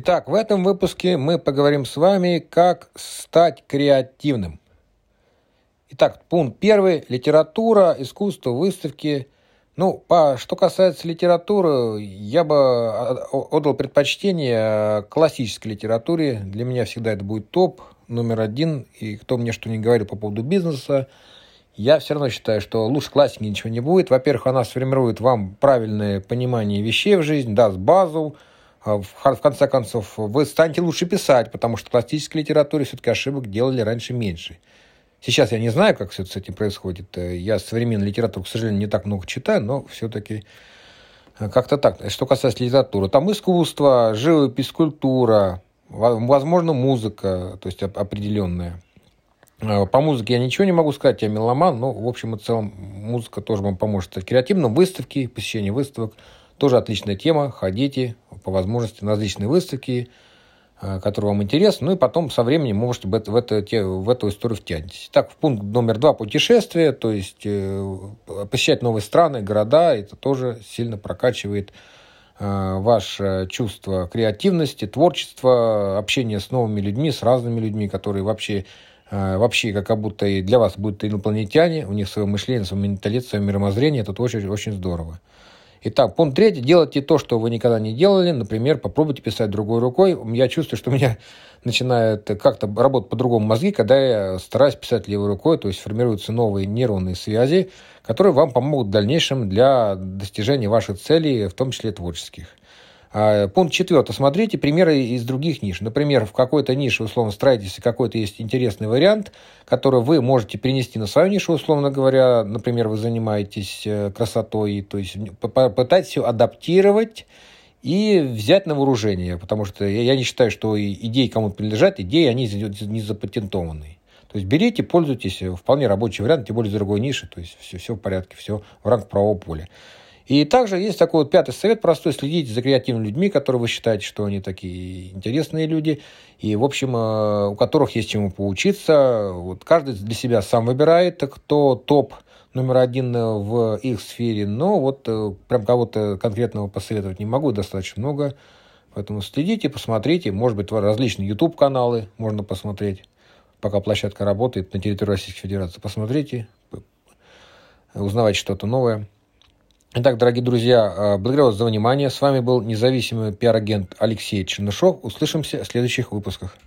Итак, в этом выпуске мы поговорим с вами, как стать креативным. Итак, пункт первый. Литература, искусство, выставки. Ну, по, что касается литературы, я бы отдал предпочтение классической литературе. Для меня всегда это будет топ, номер один. И кто мне что не говорил по поводу бизнеса, я все равно считаю, что лучше классики ничего не будет. Во-первых, она сформирует вам правильное понимание вещей в жизни, даст базу, а в конце концов, вы станете лучше писать, потому что в классической литературе все-таки ошибок делали раньше меньше. Сейчас я не знаю, как все это с этим происходит. Я современную литературу, к сожалению, не так много читаю, но все-таки э, как-то так. Что касается литературы, там искусство, живопись, культура, возможно, музыка, то есть определенная. Э, по музыке я ничего не могу сказать, я меломан, но в общем и целом музыка тоже вам поможет. Креативно выставки, посещение выставок – тоже отличная тема. Ходите по возможности на различные выставки, э, которые вам интересны. Ну и потом со временем можете в, это, в, это, в эту историю втянетесь. Так, в пункт номер два – путешествие. То есть э, посещать новые страны, города. Это тоже сильно прокачивает э, ваше чувство креативности, творчества, общения с новыми людьми, с разными людьми, которые вообще вообще как будто и для вас будут инопланетяне, у них свое мышление, свой менталитет, свое мировоззрение, это очень, очень здорово. Итак, пункт третий. Делайте то, что вы никогда не делали. Например, попробуйте писать другой рукой. Я чувствую, что у меня начинает как-то работать по-другому мозги, когда я стараюсь писать левой рукой, то есть формируются новые нейронные связи, которые вам помогут в дальнейшем для достижения ваших целей, в том числе творческих. А, пункт четвертый. Смотрите примеры из других ниш. Например, в какой-то нише, условно, строительстве какой-то есть интересный вариант, который вы можете перенести на свою нишу, условно говоря. Например, вы занимаетесь э, красотой, то есть попытайтесь все адаптировать и взять на вооружение, потому что я не считаю, что идеи кому-то принадлежат, идеи, они не запатентованные. То есть берите, пользуйтесь, вполне рабочий вариант, тем более из другой ниши, то есть все, все в порядке, все в рамках правового поля. И также есть такой вот пятый совет простой. Следите за креативными людьми, которые вы считаете, что они такие интересные люди. И, в общем, э, у которых есть чему поучиться. Вот каждый для себя сам выбирает, кто топ номер один в их сфере. Но вот э, прям кого-то конкретного посоветовать не могу, достаточно много. Поэтому следите, посмотрите. Может быть, различные YouTube-каналы можно посмотреть, пока площадка работает на территории Российской Федерации. Посмотрите, узнавайте что-то новое. Итак, дорогие друзья, э, благодарю вас за внимание. С вами был независимый пиар-агент Алексей Чернышов. Услышимся в следующих выпусках.